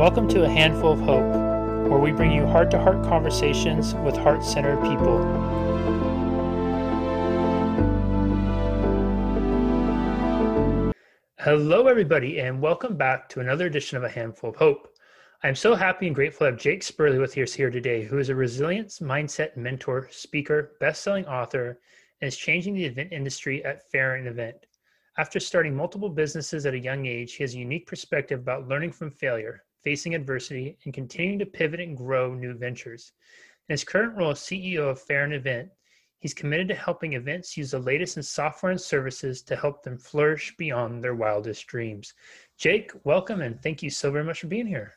Welcome to A Handful of Hope, where we bring you heart to heart conversations with heart centered people. Hello, everybody, and welcome back to another edition of A Handful of Hope. I'm so happy and grateful to have Jake Sperley with us here today, who is a resilience mindset mentor, speaker, best selling author, and is changing the event industry at Fair and Event. After starting multiple businesses at a young age, he has a unique perspective about learning from failure, facing adversity, and continuing to pivot and grow new ventures. In his current role as CEO of Fair and Event, he's committed to helping events use the latest in software and services to help them flourish beyond their wildest dreams. Jake, welcome and thank you so very much for being here.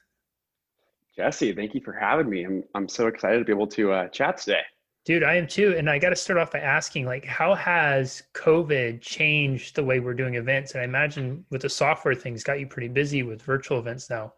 Jesse, thank you for having me. I'm, I'm so excited to be able to uh, chat today. Dude, I am too. And I got to start off by asking, like, how has COVID changed the way we're doing events? And I imagine with the software things got you pretty busy with virtual events now.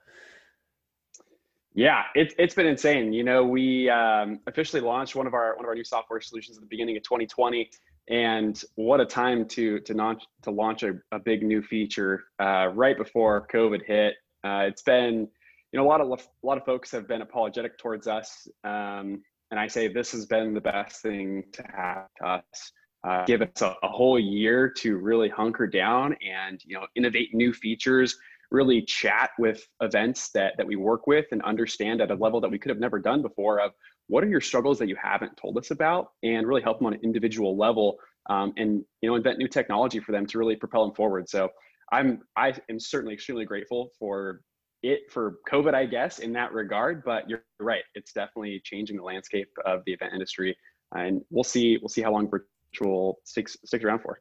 Yeah, it's it's been insane. You know, we um, officially launched one of our one of our new software solutions at the beginning of 2020, and what a time to to launch to launch a, a big new feature uh, right before COVID hit. Uh, it's been, you know, a lot of a lot of folks have been apologetic towards us. Um, and I say this has been the best thing to have to us. Uh, give us a, a, whole year to really hunker down and you know innovate new features really chat with events that that we work with and understand at a level that we could have never done before of what are your struggles that you haven't told us about and really help them on an individual level um, and you know invent new technology for them to really propel them forward so i'm i am certainly extremely grateful for it for COVID, I guess, in that regard. But you're right; it's definitely changing the landscape of the event industry, and we'll see. We'll see how long virtual sticks sticks around for.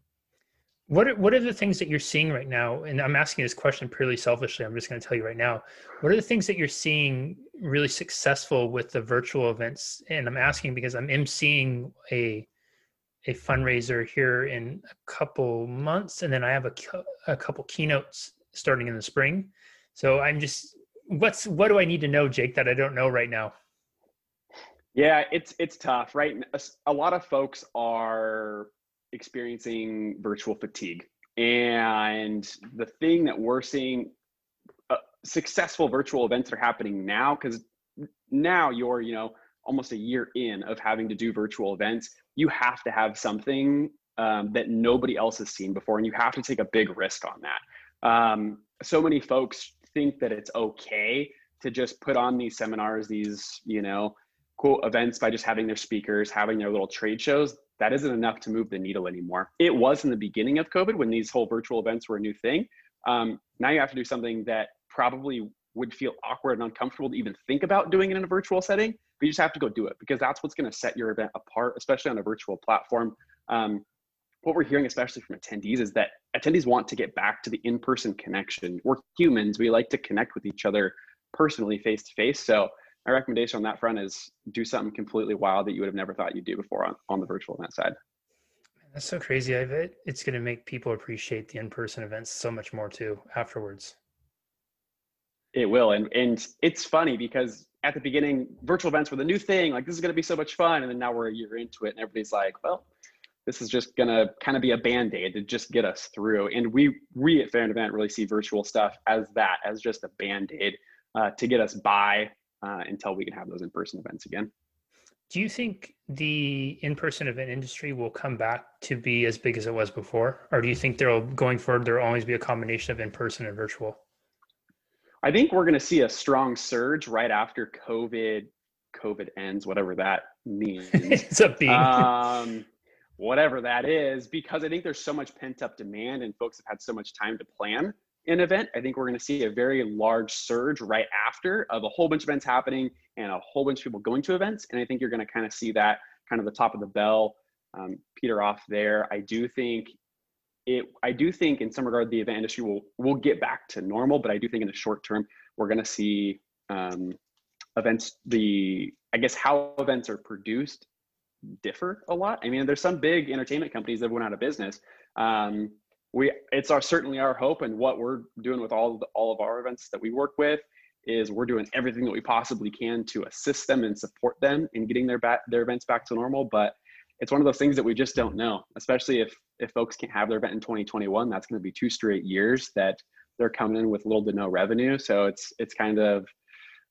What are, what are the things that you're seeing right now? And I'm asking this question purely selfishly. I'm just going to tell you right now. What are the things that you're seeing really successful with the virtual events? And I'm asking because I'm emceeing a a fundraiser here in a couple months, and then I have a, a couple keynotes starting in the spring. So I'm just what's what do I need to know, Jake, that I don't know right now? Yeah, it's it's tough, right? A lot of folks are experiencing virtual fatigue, and the thing that we're seeing, uh, successful virtual events are happening now because now you're you know almost a year in of having to do virtual events. You have to have something um, that nobody else has seen before, and you have to take a big risk on that. Um, so many folks think that it's okay to just put on these seminars, these, you know, cool events by just having their speakers, having their little trade shows. That isn't enough to move the needle anymore. It was in the beginning of COVID when these whole virtual events were a new thing. Um, now you have to do something that probably would feel awkward and uncomfortable to even think about doing it in a virtual setting, but you just have to go do it because that's what's going to set your event apart, especially on a virtual platform. Um, what we're hearing, especially from attendees, is that attendees want to get back to the in-person connection. We're humans; we like to connect with each other personally, face to face. So my recommendation on that front is do something completely wild that you would have never thought you'd do before on, on the virtual event side. That's so crazy. I bet it's going to make people appreciate the in-person events so much more too afterwards. It will, and and it's funny because at the beginning, virtual events were the new thing. Like this is going to be so much fun, and then now we're a year into it, and everybody's like, "Well, this is just going to kind of be a band-aid to just get us through and we we at fair and event really see virtual stuff as that as just a band-aid uh, to get us by uh, until we can have those in-person events again. Do you think the in-person event industry will come back to be as big as it was before? Or do you think there'll going forward there'll always be a combination of in-person and virtual? I think we're going to see a strong surge right after covid covid ends whatever that means. It's a being. Um, whatever that is, because I think there's so much pent up demand and folks have had so much time to plan an event. I think we're going to see a very large surge right after of a whole bunch of events happening and a whole bunch of people going to events. And I think you're going to kind of see that kind of the top of the bell um, peter off there. I do think it. I do think in some regard the event industry will will get back to normal, but I do think in the short term we're going to see um, events. The I guess how events are produced differ a lot. I mean, there's some big entertainment companies that went out of business. Um, we it's our certainly our hope, and what we're doing with all of the, all of our events that we work with is we're doing everything that we possibly can to assist them and support them in getting their back their events back to normal. But it's one of those things that we just don't know, especially if if folks can't have their event in 2021. That's going to be two straight years that they're coming in with little to no revenue. So it's it's kind of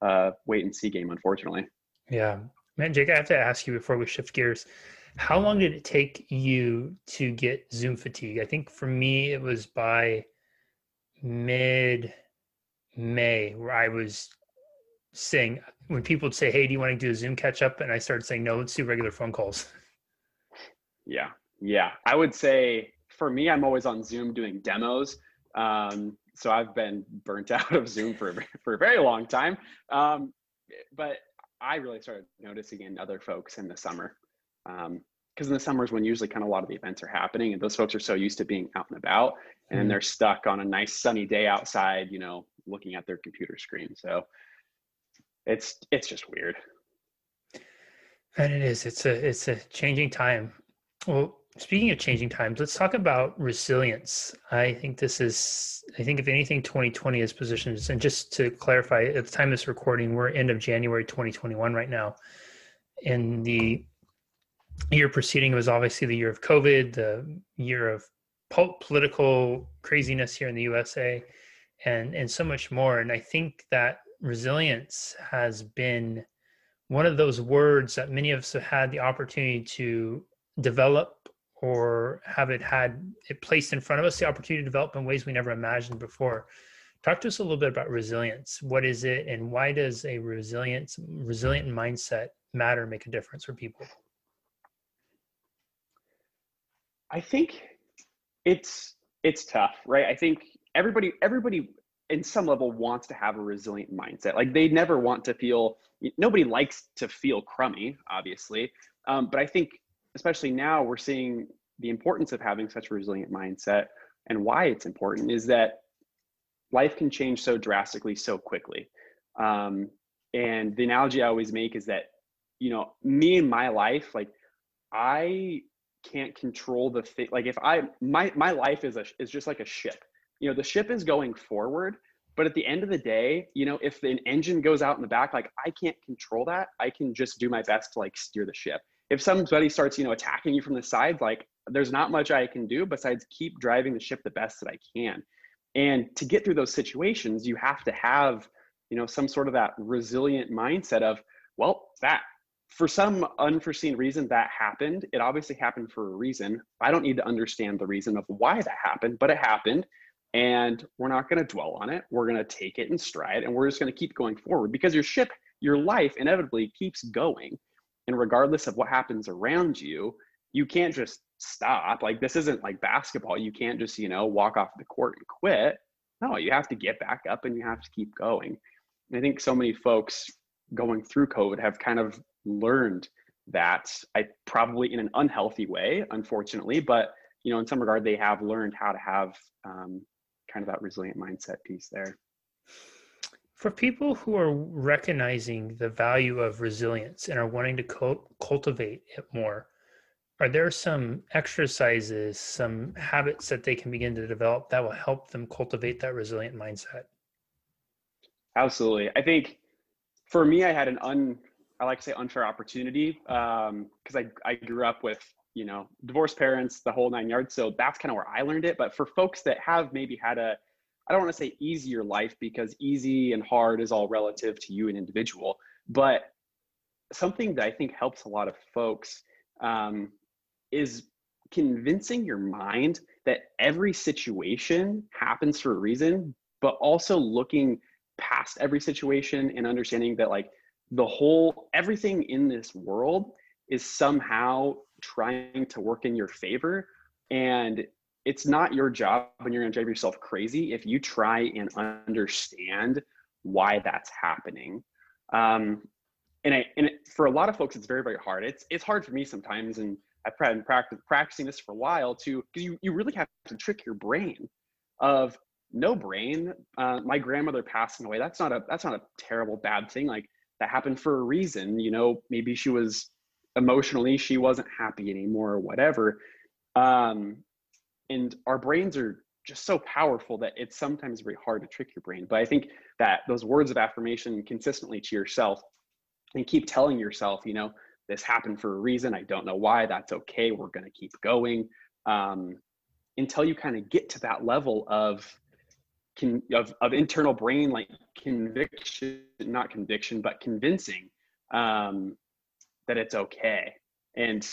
uh, wait and see game, unfortunately. Yeah, man, Jake, I have to ask you before we shift gears. How long did it take you to get Zoom fatigue? I think for me, it was by mid May where I was saying when people would say, "Hey, do you want to do a Zoom catch up?" and I started saying, "No, let's do regular phone calls." Yeah, yeah. I would say for me, I'm always on Zoom doing demos. Um, so I've been burnt out of Zoom for for a very long time. Um, but I really started noticing in other folks in the summer. Because um, in the summers when usually kind of a lot of the events are happening and those folks are so used to being out and about and mm. they're stuck on a nice sunny day outside, you know, looking at their computer screen. So it's it's just weird. And it is. It's a it's a changing time. Well, speaking of changing times, let's talk about resilience. I think this is, I think if anything, 2020 is positioned, and just to clarify, at the time of this recording, we're end of January 2021 right now. And the year preceding was obviously the year of COVID, the year of political craziness here in the USA, and and so much more. And I think that resilience has been one of those words that many of us have had the opportunity to develop or have it had it placed in front of us the opportunity to develop in ways we never imagined before. Talk to us a little bit about resilience. What is it and why does a resilience resilient mindset matter make a difference for people i think it's it's tough right? I think everybody everybody in some level wants to have a resilient mindset. Like they never want to feel nobody likes to feel crummy obviously. Um, but i think especially now we're seeing the importance of having such a resilient mindset and why it's important is that life can change so drastically so quickly. Um, and the analogy i always make is that you know me in my life like i can't control the thing like if i my my life is a is just like a ship. You know the ship is going forward but at the end of the day you know if an engine goes out in the back like i can't control that. I can just do my best to like steer the ship. If somebody starts you know attacking you from the side like there's not much i can do besides keep driving the ship the best that i can. And to get through those situations you have to have you know some sort of that resilient mindset of well that for some unforeseen reason that happened it obviously happened for a reason. I don't need to understand the reason of why that happened but it happened and we're not going to dwell on it. We're going to take it in stride and we're just going to keep going forward because your ship your life inevitably keeps going and regardless of what happens around you you can't just stop. Like this isn't like basketball. You can't just you know walk off the court and quit. No you have to get back up and you have to keep going. And i think so many folks going through covid have kind of learned that i probably in an unhealthy way unfortunately but you know in some regard they have learned how to have um, kind of that resilient mindset piece there for people who are recognizing the value of resilience and are wanting to co- cultivate it more, are there some exercises, some habits that they can begin to develop that will help them cultivate that resilient mindset? Absolutely. I think for me, I had an un, I like to say unfair opportunity because um, I, I grew up with, you know, divorced parents, the whole nine yards. So that's kind of where I learned it. But for folks that have maybe had a, I don't want to say easier life because easy and hard is all relative to you, an individual. But something that I think helps a lot of folks um, is convincing your mind that every situation happens for a reason, but also looking past every situation and understanding that, like, the whole everything in this world is somehow trying to work in your favor. And it's not your job and you're going to drive yourself crazy if you try and understand why that's happening um, and I, and for a lot of folks it's very very hard it's it's hard for me sometimes and i've been practice, practicing this for a while too because you, you really have to trick your brain of no brain uh, my grandmother passing away that's not a that's not a terrible bad thing like that happened for a reason you know maybe she was emotionally she wasn't happy anymore or whatever. Um, and our brains are just so powerful that it's sometimes very hard to trick your brain. But i think that those words of affirmation consistently to yourself and keep telling yourself you know this happened for a reason i don't know why that's okay we're going to keep going um, until you kind of get to that level of can of, of internal brain like conviction not conviction but convincing um, that it's okay. And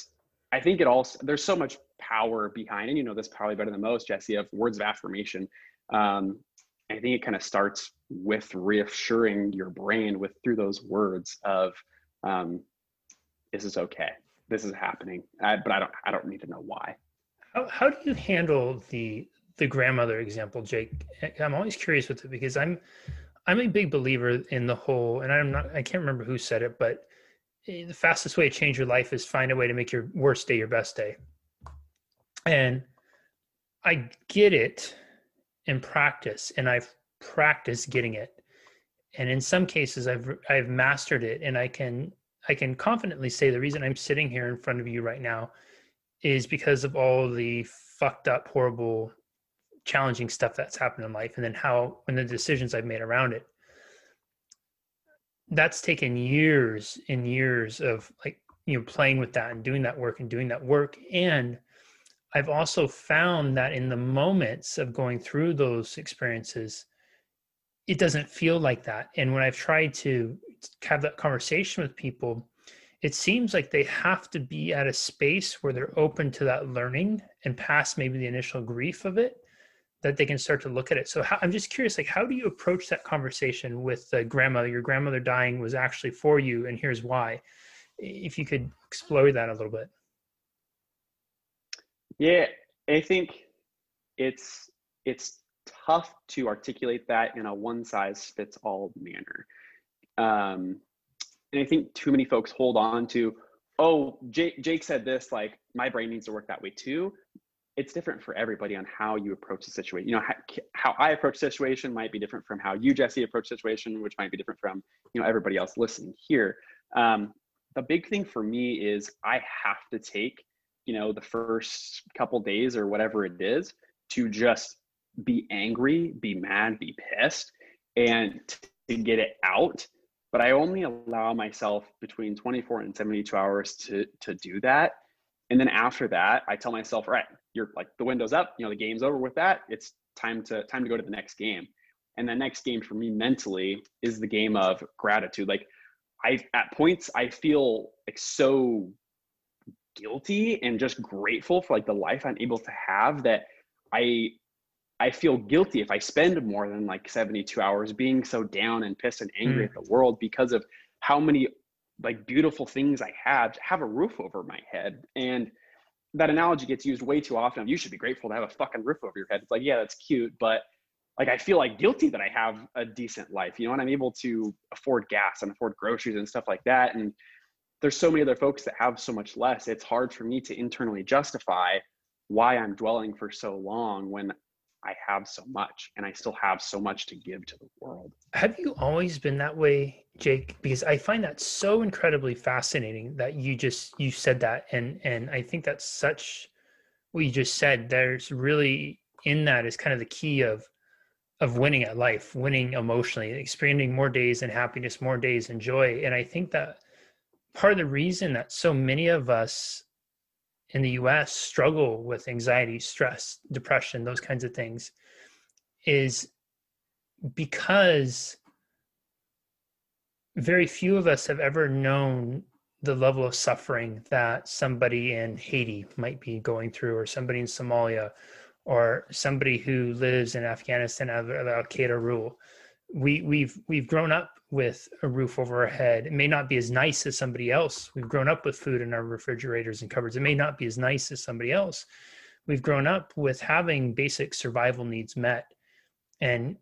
i think it also there's so much power behind and you know this probably better than most jesse of words of affirmation. Um, i think it kind of starts with reassuring your brain with through those words of um, this is okay. This is happening. I, but i don't i don't need to know why. How, how do you handle the the grandmother example, Jake. I'm always curious with it because I'm I'm a big believer in the whole, and I'm not I can't remember who said it, but eh, the fastest way to change your life is find a way to make your worst day your best day. And I get it in practice, and I've practiced getting it. And in some cases, I've I've mastered it, and I can I can confidently say the reason I'm sitting here in front of you right now is because of all the fucked up, horrible challenging stuff that's happened in life and then how and the decisions I've made around it. That's taken years and years of like, you know, playing with that and doing that work and doing that work. And I've also found that in the moments of going through those experiences, it doesn't feel like that. And when I've tried to have that conversation with people, it seems like they have to be at a space where they're open to that learning and past maybe the initial grief of it that they can start to look at it. So how, I'm just curious, like, how do you approach that conversation with the grandmother? Your grandmother dying was actually for you, and here's why. If you could explore that a little bit. Yeah, I think it's it's tough to articulate that in a one size fits all manner. Um, and I think too many folks hold on to, oh, Jake, Jake said this, like my brain needs to work that way too it's different for everybody on how you approach the situation. You know, how, how I approach the situation might be different from how you, Jesse, approach situation, which might be different from, you know, everybody else listening here. Um, the big thing for me is I have to take, you know, the first couple days or whatever it is to just be angry, be mad, be pissed, and to get it out. But I only allow myself between 24 and 72 hours to to do that. And then after that, I tell myself, all right, you're like the window's up, you know, the game's over with that. It's time to time to go to the next game. And the next game for me mentally is the game of gratitude. Like I at points I feel like so guilty and just grateful for like the life I'm able to have that I I feel guilty if I spend more than like 72 hours being so down and pissed and angry mm. at the world because of how many like beautiful things I have have a roof over my head. And that analogy gets used way too often. You should be grateful to have a fucking roof over your head. It's like, yeah, that's cute, but like I feel like guilty that I have a decent life, you know, and I'm able to afford gas and afford groceries and stuff like that. And there's so many other folks that have so much less. It's hard for me to internally justify why I'm dwelling for so long when I have so much and I still have so much to give to the world. Have you always been that way, Jake? Because I find that so incredibly fascinating that you just you said that and and I think that's such what you just said. There's really in that is kind of the key of of winning at life, winning emotionally, experiencing more days and happiness, more days and joy. And I think that part of the reason that so many of us in the US struggle with anxiety, stress, depression, those kinds of things is because very few of us have ever known the level of suffering that somebody in Haiti might be going through, or somebody in Somalia, or somebody who lives in Afghanistan under Al Qaeda rule. We, we've we've grown up with a roof over our head. It may not be as nice as somebody else. We've grown up with food in our refrigerators and cupboards. It may not be as nice as somebody else. We've grown up with having basic survival needs met. And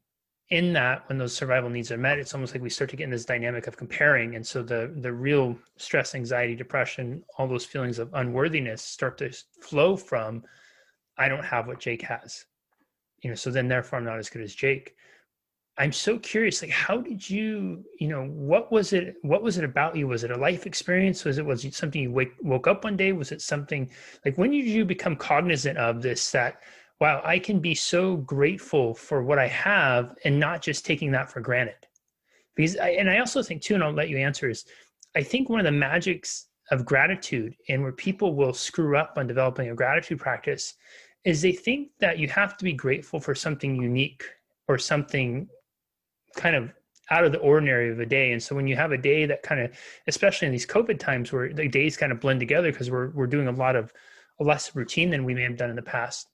in that, when those survival needs are met, it's almost like we start to get in this dynamic of comparing. And so the the real stress, anxiety, depression, all those feelings of unworthiness start to flow from I don't have what Jake has. You know, so then therefore I'm not as good as Jake I'm so curious, like, how did you, you know, what was it, what was it about you? Was it a life experience? Was it, was it something you wake, woke up one day? Was it something like, when did you become cognizant of this, that, wow, I can be so grateful for what I have and not just taking that for granted? Because, I, and I also think too, and I'll let you answer is, I think one of the magics of gratitude and where people will screw up on developing a gratitude practice is they think that you have to be grateful for something unique or something kind of out of the ordinary of a day. And so when you have a day that kind of, especially in these COVID times where the days kind of blend together because we're we're doing a lot of less routine than we may have done in the past,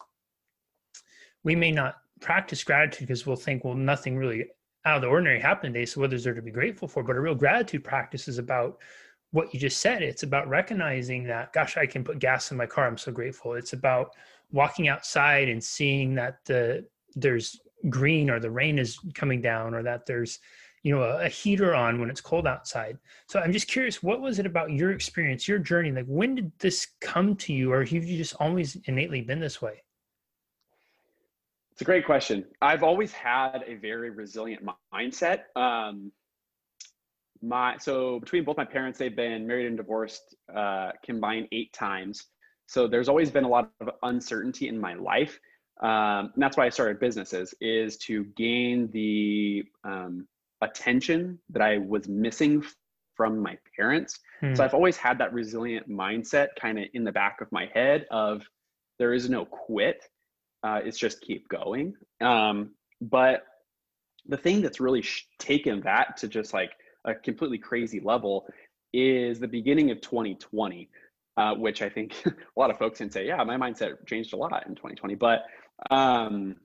we may not practice gratitude because we'll think, well, nothing really out of the ordinary happened today. So what is there to be grateful for? But a real gratitude practice is about what you just said. It's about recognizing that, gosh, I can put gas in my car. I'm so grateful. It's about walking outside and seeing that the there's green or the rain is coming down or that there's you know a, a, heater on when it's cold outside. So i'm just curious what was it about your experience your journey? Like when did this come to you or have you just always innately been this way? It's a great question. I've always had a very resilient mindset. Um, my so between both my parents they've been married and divorced uh, combined eight times. So there's always been a lot of uncertainty in my life um, and that's why i started businesses is to gain the um, attention that i was missing from my parents. Hmm. so i've always had that resilient mindset kind of in the back of my head of there is no quit uh, it's just keep going. Um, but the thing that's really sh- taken that to just like a completely crazy level is the beginning of 2020 uh, which i think a lot of folks can say yeah my mindset changed a lot in 2020 but um,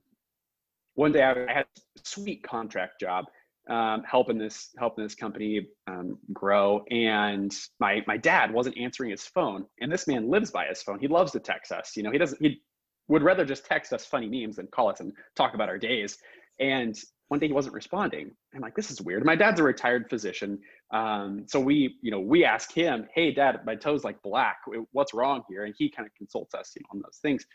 one day I had a sweet contract job um, helping this helping this company um, grow, and my my dad wasn't answering his phone, and this man lives by his phone. He loves to text us. You know, he doesn't. He would rather just text us funny memes than call us and talk about our days. And one day he wasn't responding. I'm like, this is weird. My dad's a retired physician. Um, so we, you know, we ask him, hey, dad, my toe's like black. What's wrong here? And he kind of consults us, you know, on those things.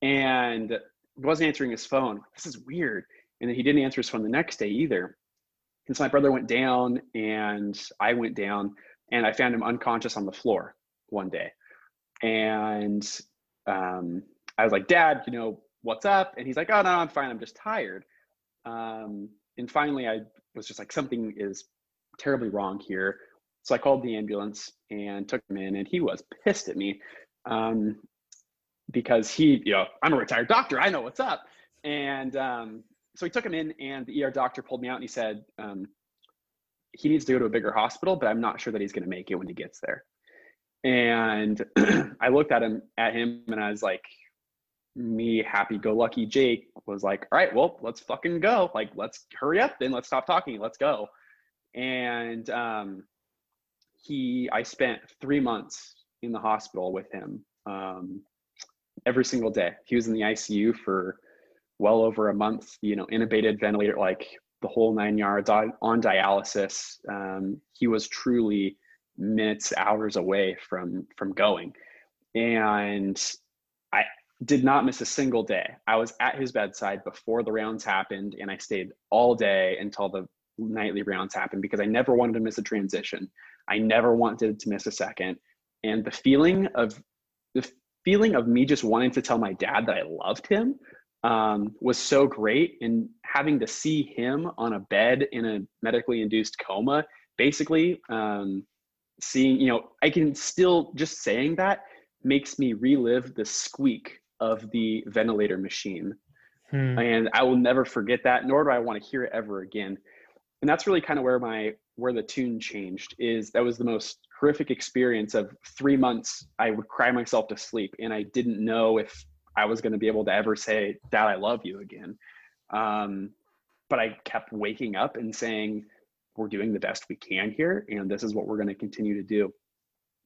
And he wasn't answering his phone. This is weird. And then he didn't answer his phone the next day either. And so my brother went down and I went down and I found him unconscious on the floor one day. And um, I was like, Dad, you know, what's up? And he's like, Oh, no, I'm fine. I'm just tired. Um, and finally, I was just like, something is terribly wrong here. So I called the ambulance and took him in, and he was pissed at me um, because he, you know, I'm a retired doctor. I know what's up. And um, so he took him in, and the ER doctor pulled me out and he said, um, he needs to go to a bigger hospital, but I'm not sure that he's going to make it when he gets there. And I looked at him at him and I was like, me happy go lucky Jake was like, all right, well, let's fucking go. Like, let's hurry up then. Let's stop talking. Let's go. And um, he, I spent three months in the hospital with him um, every single day. He was in the ICU for well over a month, you know, intubated, ventilator, like the whole nine yards on, on dialysis. Um, he was truly minutes, hours away from from going. And I did not miss a single day. I was at his bedside before the rounds happened, and I stayed all day until the nightly rounds happened because I never wanted to miss a transition. I never wanted to miss a second. And the feeling of the feeling of me just wanting to tell my dad that I loved him um, was so great. And having to see him on a bed in a medically induced coma, basically, um, seeing, you know, I can still just saying that makes me relive the squeak of the ventilator machine. Hmm. And I will never forget that, nor do I want to hear it ever again. And that's really kind of where my where the tune changed is that was the most horrific experience of three months i would cry myself to sleep and i didn't know if i was going to be able to ever say dad i love you again um, but i kept waking up and saying we're doing the best we can here and this is what we're going to continue to do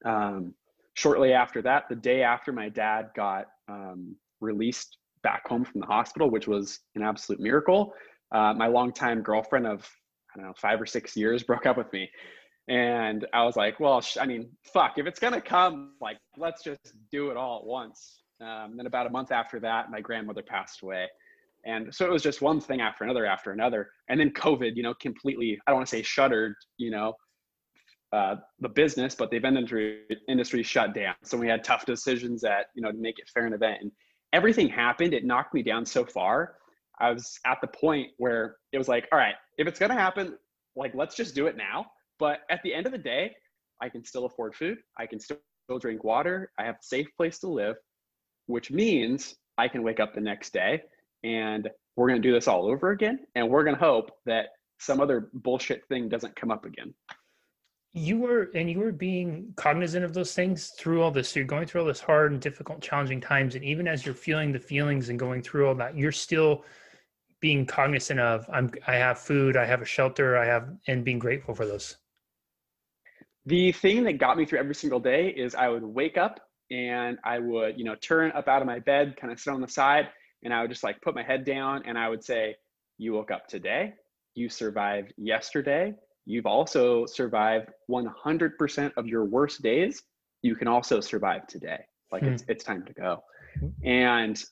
um, shortly after that the day after my dad got um, released back home from the hospital, which was an absolute miracle. Uh, my longtime girlfriend of I don't know five or six years broke up with me, and I was like, well, sh- I mean, fuck, if it's gonna come, like, let's just do it all at once. Um, then about a month after that, my grandmother passed away. And so it was just one thing after another after another. And then COVID, you know, completely, I don't want to say shuttered, you know, uh, the business, but the event industry, industry shut down. So we had tough decisions that, you know, to make it fair an event. And everything happened. It knocked me down so far. I was at the point where it was like, all right, if it's going to happen, like, let's just do it now. But at the end of the day, I can still afford food. I can still drink water. I have a safe place to live, which means I can wake up the next day and we're going to do this all over again and we're going to hope that some other bullshit thing doesn't come up again you were and you were being cognizant of those things through all this. So you're going through all this hard and difficult challenging times and even as you're feeling the feelings and going through all that you're still being cognizant of i'm i have food i have a shelter i have and being grateful for those. The thing that got me through every single day is i would wake up and i would you know turn up out of my bed kind of sit on the side and i would just like put my head down and i would say you woke up today. You survived yesterday you've also survived 100% of your worst days. You can also survive today. Like mm. it's it's time to go. And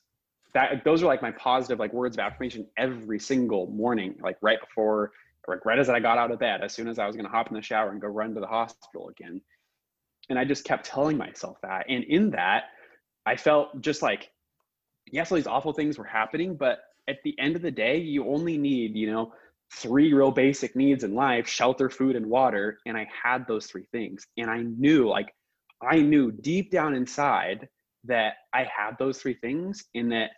that those are like my positive like words of affirmation every single morning like right before like right as i got out of bed as soon as i was going to hop in the shower and go run to the hospital again. And i just kept telling myself that. And in that i felt just like yes all these awful things were happening but at the end of the day you only need you know three real basic needs in life shelter food and water and i had those three things. And i knew like i knew deep down inside that i had those three things and that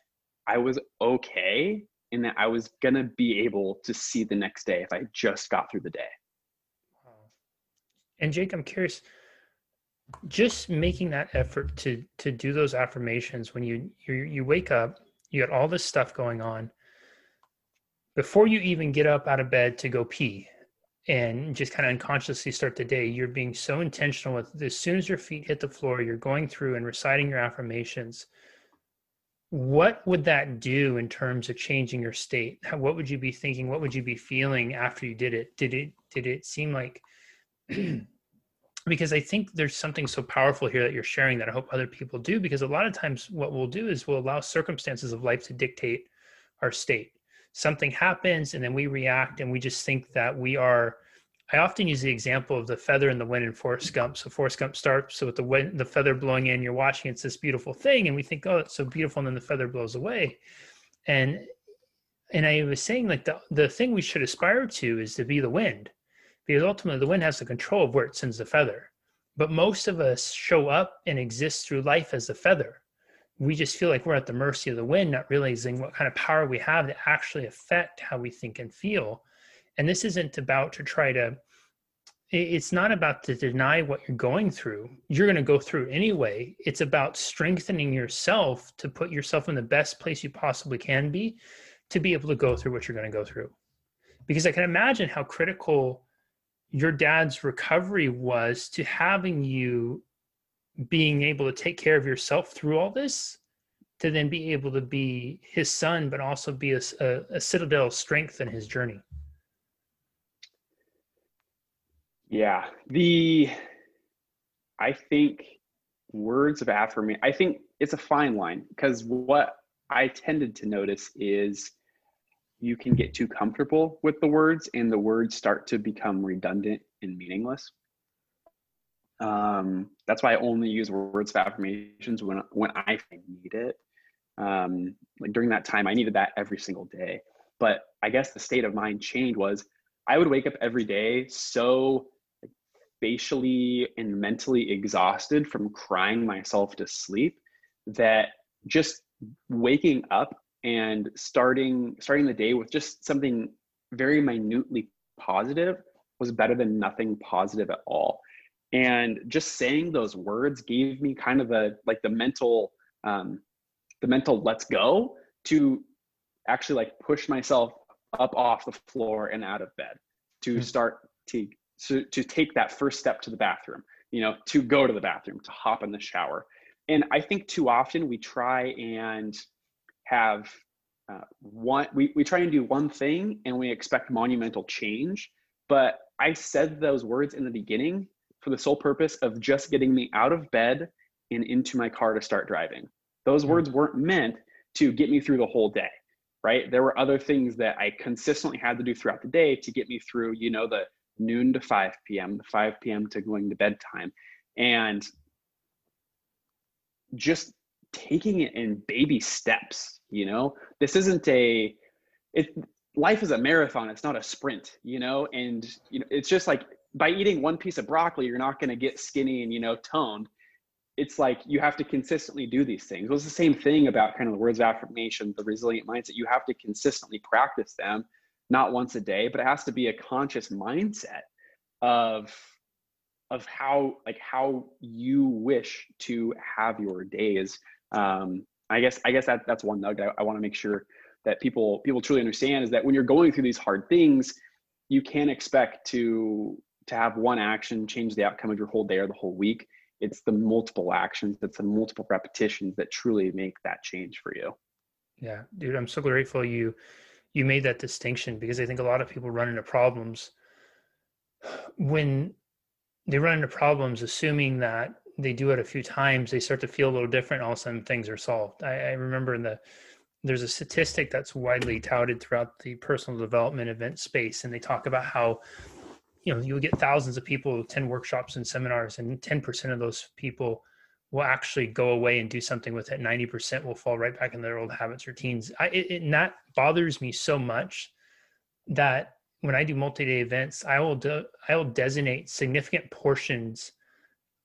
i was okay and that i was going to be able to see the next day if i just got through the day. And jake i'm curious just making that effort to to do those affirmations when you you, you wake up you got all this stuff going on before you even get up out of bed to go pee and just kind of unconsciously start the day, you're being so intentional with as soon as your feet hit the floor, you're going through and reciting your affirmations. What would that do in terms of changing your state? what would you be thinking? What would you be feeling after you did it? Did it did it seem like because I think there's something so powerful here that you're sharing that I hope other people do because a lot of times what we'll do is we'll allow circumstances of life to dictate our state something happens and then we react and we just think that we are I often use the example of the feather in the wind in Forrest Gump. So Forrest Gump starts so with the wind, the feather blowing in, you're watching it's this beautiful thing, and we think, oh, it's so beautiful, and then the feather blows away. And and I was saying like the the thing we should aspire to is to be the wind, because ultimately the wind has the control of where it sends the feather. But most of us show up and exist through life as the feather we just feel like we're at the mercy of the wind, not realizing what kind of power we have to actually affect how we think and feel. And this isn't about to try to, it's not about to deny what you're going through. You're going to go through anyway. It's about strengthening yourself to put yourself in the best place you possibly can be to be able to go through what you're going to go through. Because I can imagine how critical your dad's recovery was to having you being able to take care of yourself through all this to then be able to be his son but also be a, a, a citadel of strength in his journey. Yeah the i think words of affirmation i think it's a fine line because what i tended to notice is you can get too comfortable with the words and the words start to become redundant and meaningless um, that's why I only use words of affirmations when when I need it. Um, like during that time, I needed that every single day. But I guess the state of mind change was I would wake up every day so facially and mentally exhausted from crying myself to sleep that just waking up and starting starting the day with just something very minutely positive was better than nothing positive at all and just saying those words gave me kind of a like the mental um the mental let's go to actually like push myself up off the floor and out of bed to mm-hmm. start to to, to take that first step to the bathroom you know to go to the bathroom to hop in the shower and i think too often we try and have uh, one we, we try and do one thing and we expect monumental change but i said those words in the beginning for the sole purpose of just getting me out of bed and into my car to start driving. Those mm-hmm. words weren't meant to get me through the whole day, right? There were other things that I consistently had to do throughout the day to get me through, you know, the noon to 5 p.m., the 5 p.m. to going to bedtime. And just taking it in baby steps, you know? This isn't a it life is a marathon, it's not a sprint, you know? And you know, it's just like by eating one piece of broccoli, you're not going to get skinny and, you know, toned. it's like you have to consistently do these things. It's the same thing about kind of the words of affirmation, the resilient mindset. You have to consistently practice them, not once a day, but it has to be a conscious mindset of of how like how you wish to have your days. Um, I guess I guess that that's one nugget I, I want to make sure that people people truly understand is that when you're going through these hard things, you can't expect to to have one action change the outcome of your whole day or the whole week it's the multiple actions it's the multiple repetitions that truly make that change for you. Yeah dude i'm so grateful you you made that distinction because i think a lot of people run into problems when they run into problems assuming that they do it a few times they start to feel a little different all of a sudden things are solved. I, I remember in the there's a statistic that's widely touted throughout the personal development event space and they talk about how you know you'll get thousands of people attend workshops and seminars and 10% of those people will actually go away and do something with it. 90% will fall right back in their old habits routines. I, it, it, and that bothers me so much that when i do multi-day events i will do, i will designate significant portions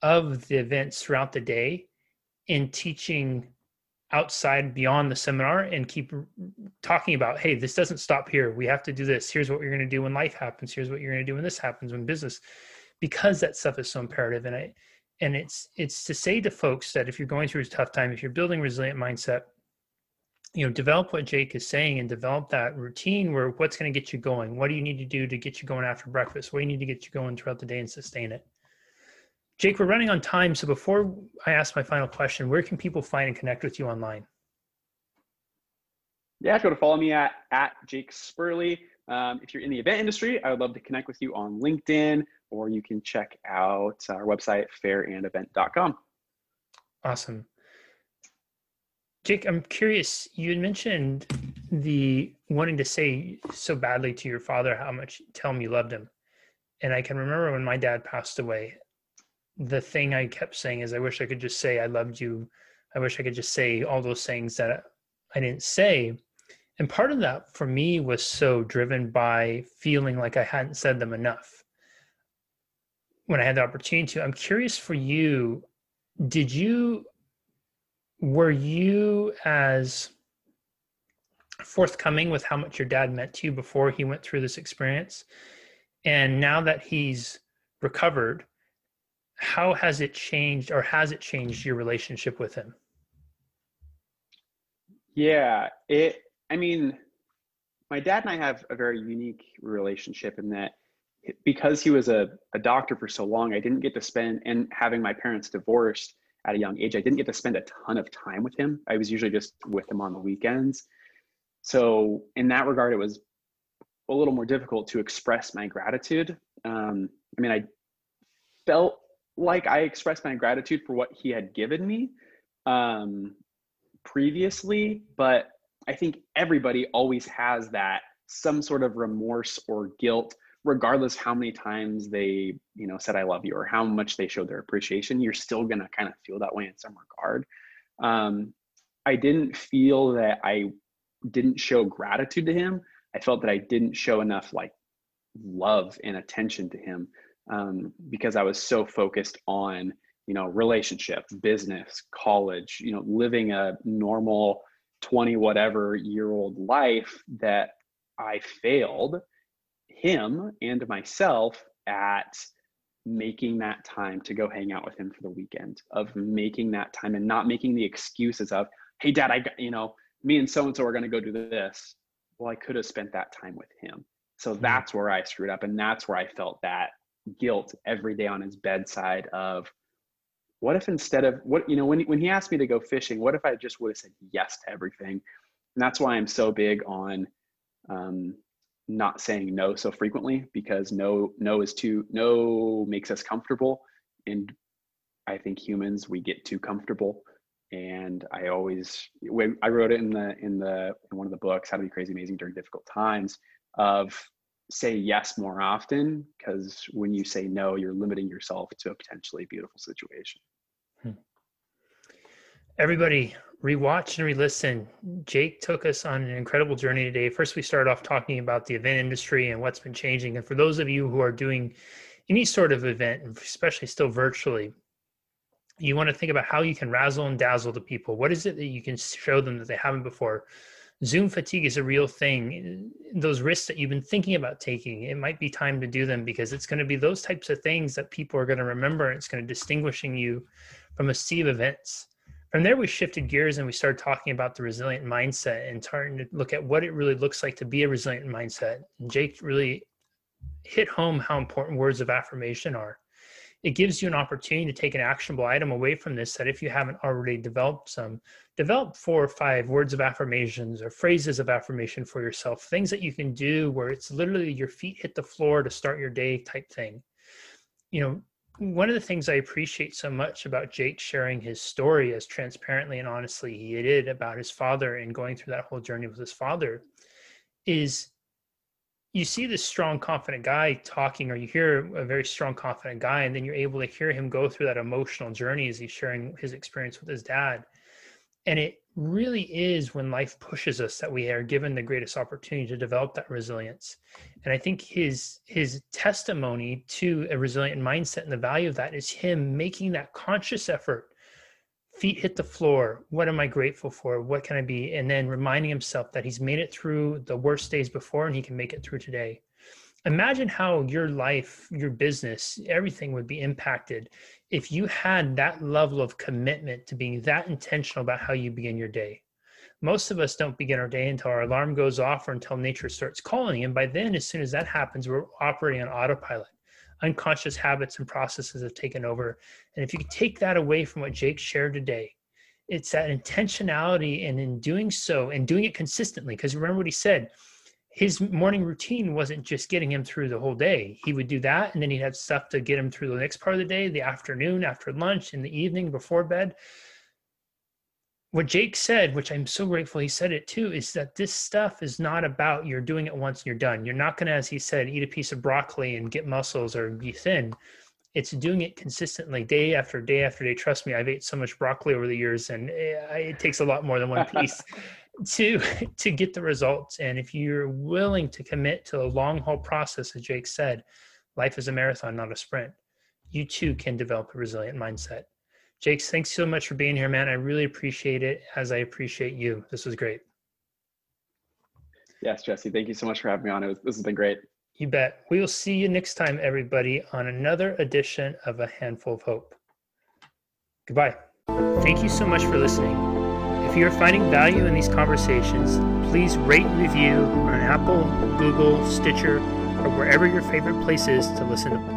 of the events throughout the day in teaching outside beyond the seminar and keep talking about hey this doesn't stop here. We have to do this. Here's what you're going to do when life happens. Here's what you're going to do when this happens when business because that stuff is so imperative. And i and it's it's to say to folks that if you're going through a tough time if you're building resilient mindset you know develop what jake is saying and develop that routine where what's going to get you going? What do you need to do to get you going after breakfast? What do you need to get you going throughout the day and sustain it Jake, we're running on time. So before I ask my final question, where can people find and connect with you online? Yeah, go to follow me at, at Jake Sperley. Um, if you're in the event industry, I would love to connect with you on LinkedIn, or you can check out our website, fairandevent.com. Awesome. Jake, I'm curious, you had mentioned the wanting to say so badly to your father how much, tell him you loved him. And I can remember when my dad passed away, the thing I kept saying is, I wish I could just say I loved you. I wish I could just say all those things that I didn't say. And part of that for me was so driven by feeling like I hadn't said them enough when I had the opportunity to. I'm curious for you, did you, were you as forthcoming with how much your dad meant to you before he went through this experience? And now that he's recovered, how has it changed or has it changed your relationship with him? Yeah it i mean my dad and i have a very unique relationship in that because he was a, a doctor for so long i didn't get to spend and having my parents divorced at a young age i didn't get to spend a ton of time with him. I was usually just with him on the weekends. So in that regard it was a little more difficult to express my gratitude. Um, i mean i felt like I expressed my gratitude for what he had given me um, previously, but I think everybody always has that some sort of remorse or guilt, regardless how many times they, you know, said I love you or how much they showed their appreciation. You're still gonna kind of feel that way in some regard. Um, I didn't feel that I didn't show gratitude to him. I felt that I didn't show enough like love and attention to him um, because I was so focused on you know relationship, business, college, you know, living a normal twenty whatever year old life that I failed him and myself at making that time to go hang out with him for the weekend of making that time and not making the excuses of hey dad i got you know me and so and so are going to go do this well i could have spent that time with him so hmm. that's where i screwed up and that's where i felt that guilt every day on his bedside of what if instead of what you know when when he asked me to go fishing what if i just would have said yes to everything? And that's why i'm so big on um, not saying no so frequently because no no is too no makes us comfortable. And i think humans we get too comfortable. And i always when i wrote it in the in the in one of the books how to be crazy amazing during difficult times of say yes more often because when you say no, you're limiting yourself to a potentially beautiful situation. Hmm. Everybody, rewatch and re-listen. Jake took us on an incredible journey today. First, we started off talking about the event industry and what's been changing. And for those of you who are doing any sort of event, especially still virtually, You want to think about how you can razzle and dazzle the people. What is it that you can show them that they haven't before? Zoom fatigue is a real thing. Those risks that you've been thinking about taking, it might be time to do them because it's going to be those types of things that people are going to remember. It's going to distinguishing you from a sea of events. From there, we shifted gears and we started talking about the resilient mindset and starting to look at what it really looks like to be a resilient mindset. Jake really hit home how important words of affirmation are it gives you an opportunity to take an actionable item away from this that if you haven't already developed some develop four or five words of affirmations or phrases of affirmation for yourself things that you can do where it's literally your feet hit the floor to start your day type thing. You know one of the things i appreciate so much about jake sharing his story as transparently and honestly he did about his father and going through that whole journey with his father is you see this strong, confident guy talking, or you hear a very strong, confident guy, and then you're able to hear him go through that emotional journey as he's sharing his experience with his dad. And it really is when life pushes us that we are given the greatest opportunity to develop that resilience. And I think his his testimony to a resilient mindset and the value of that is him making that conscious effort feet hit the floor. What am I grateful for? What can I be? And then reminding himself that he's made it through the worst days before and he can make it through today. Imagine how your life, your business, everything would be impacted if you had that level of commitment to being that intentional about how you begin your day. Most of us don't begin our day until our alarm goes off or until nature starts calling. And by then, as soon as that happens, we're operating on autopilot unconscious habits and processes have taken over. And if you take that away from what Jake shared today, it's that intentionality and in doing so and doing it consistently. Because remember what he said, his morning routine wasn't just getting him through the whole day. He would do that and then he'd have stuff to get him through the next part of the day, the afternoon, after lunch, in the evening, before bed what Jake said, which I'm so grateful he said it too, is that this stuff is not about you're doing it once and you're done. You're not going to, as he said, eat a piece of broccoli and get muscles or be thin. It's doing it consistently, day after day after day. Trust me, I've ate so much broccoli over the years, and eh, it takes a lot more than one piece to to get the results. And if you're willing to commit to the long haul process, as Jake said, life is a marathon, not a sprint. You too can develop a resilient mindset. Jakes, thanks so much for being here, man. I really appreciate it as I appreciate you. This was great. Yes, Jesse, thank you so much for having me on. It was, this has been great. You bet. We will see you next time, everybody, on another edition of A Handful of Hope. Goodbye. Thank you so much for listening. If you are finding value in these conversations, please rate and review on Apple, Google, Stitcher, or wherever your favorite place is to listen to